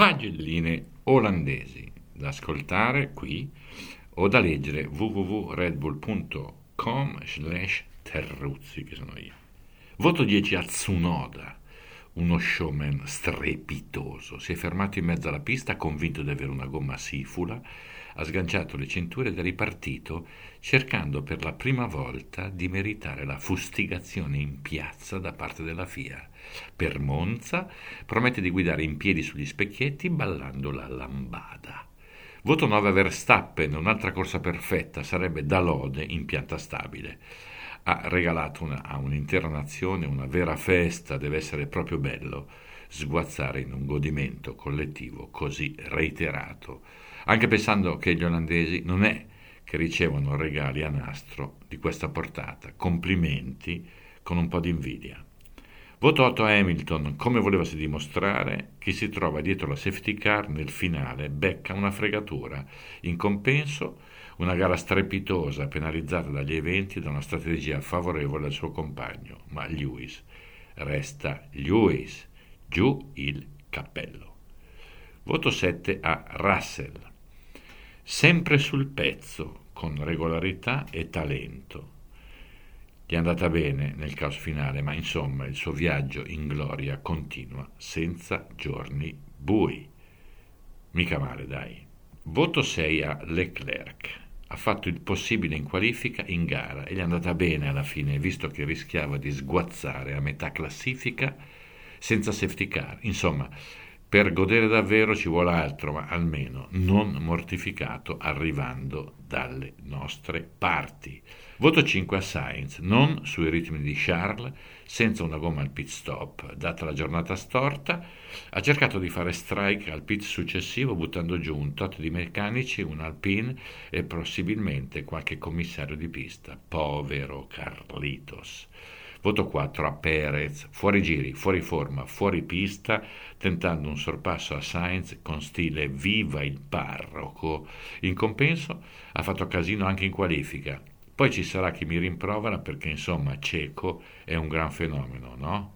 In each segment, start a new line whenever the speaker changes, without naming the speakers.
pagelline olandesi da ascoltare qui o da leggere www.redbull.com slash terruzzi che sono io. Voto 10 a Tsunoda, uno showman strepitoso. Si è fermato in mezzo alla pista convinto di avere una gomma sifula, ha sganciato le cinture ed è ripartito cercando per la prima volta di meritare la fustigazione in piazza da parte della FIA. Per Monza promette di guidare in piedi sugli specchietti ballando la lambada. Voto 9 a Verstappen, un'altra corsa perfetta, sarebbe da lode in pianta stabile. Ha regalato una, a un'intera nazione una vera festa, deve essere proprio bello sguazzare in un godimento collettivo così reiterato, anche pensando che gli olandesi non è che ricevono regali a nastro di questa portata, complimenti con un po' di invidia. Voto 8 a Hamilton, come volevasi dimostrare, chi si trova dietro la safety car nel finale becca una fregatura. In compenso, una gara strepitosa penalizzata dagli eventi e da una strategia favorevole al suo compagno, ma Lewis resta Lewis, giù il cappello. Voto 7 a Russell, sempre sul pezzo, con regolarità e talento gli è andata bene nel caos finale, ma insomma il suo viaggio in gloria continua senza giorni bui. Mica male, dai. Voto 6 a Leclerc. Ha fatto il possibile in qualifica in gara e gli è andata bene alla fine, visto che rischiava di sguazzare a metà classifica senza safety car. Insomma, per godere davvero ci vuole altro, ma almeno non mortificato arrivando dalle nostre parti. Voto 5 a Sainz, non sui ritmi di Charles, senza una gomma al pit stop. Data la giornata storta, ha cercato di fare strike al pit successivo buttando giù un tot di meccanici, un alpine e possibilmente qualche commissario di pista. Povero Carlitos. Voto 4 a Perez, fuori giri, fuori forma, fuori pista, tentando un sorpasso a Sainz con stile viva il parroco. In compenso ha fatto casino anche in qualifica poi ci sarà chi mi rimprovera perché insomma Ceco è un gran fenomeno, no?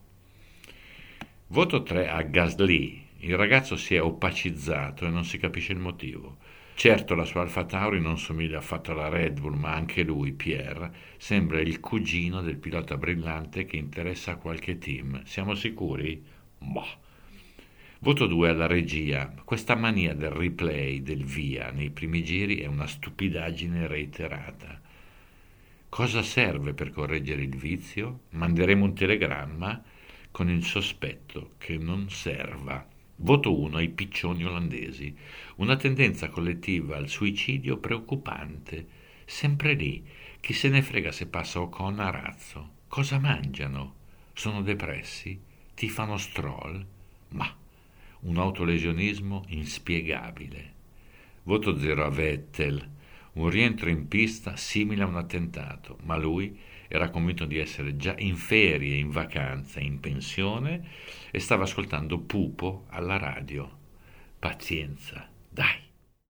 Voto 3 a Gasly. Il ragazzo si è opacizzato e non si capisce il motivo. Certo la sua Alfa Tauri non somiglia affatto alla Red Bull, ma anche lui, Pierre, sembra il cugino del pilota brillante che interessa a qualche team. Siamo sicuri? Boh. Voto 2 alla regia. Questa mania del replay, del via, nei primi giri è una stupidaggine reiterata. Cosa serve per correggere il vizio? Manderemo un telegramma con il sospetto che non serva. Voto 1 ai piccioni olandesi. Una tendenza collettiva al suicidio preoccupante. Sempre lì. Chi se ne frega se passa Ocon a razzo? Cosa mangiano? Sono depressi? Ti fanno stroll? Ma un autolesionismo inspiegabile. Voto 0 a Vettel un rientro in pista simile a un attentato, ma lui era convinto di essere già in ferie, in vacanza, in pensione e stava ascoltando Pupo alla radio. Pazienza, dai.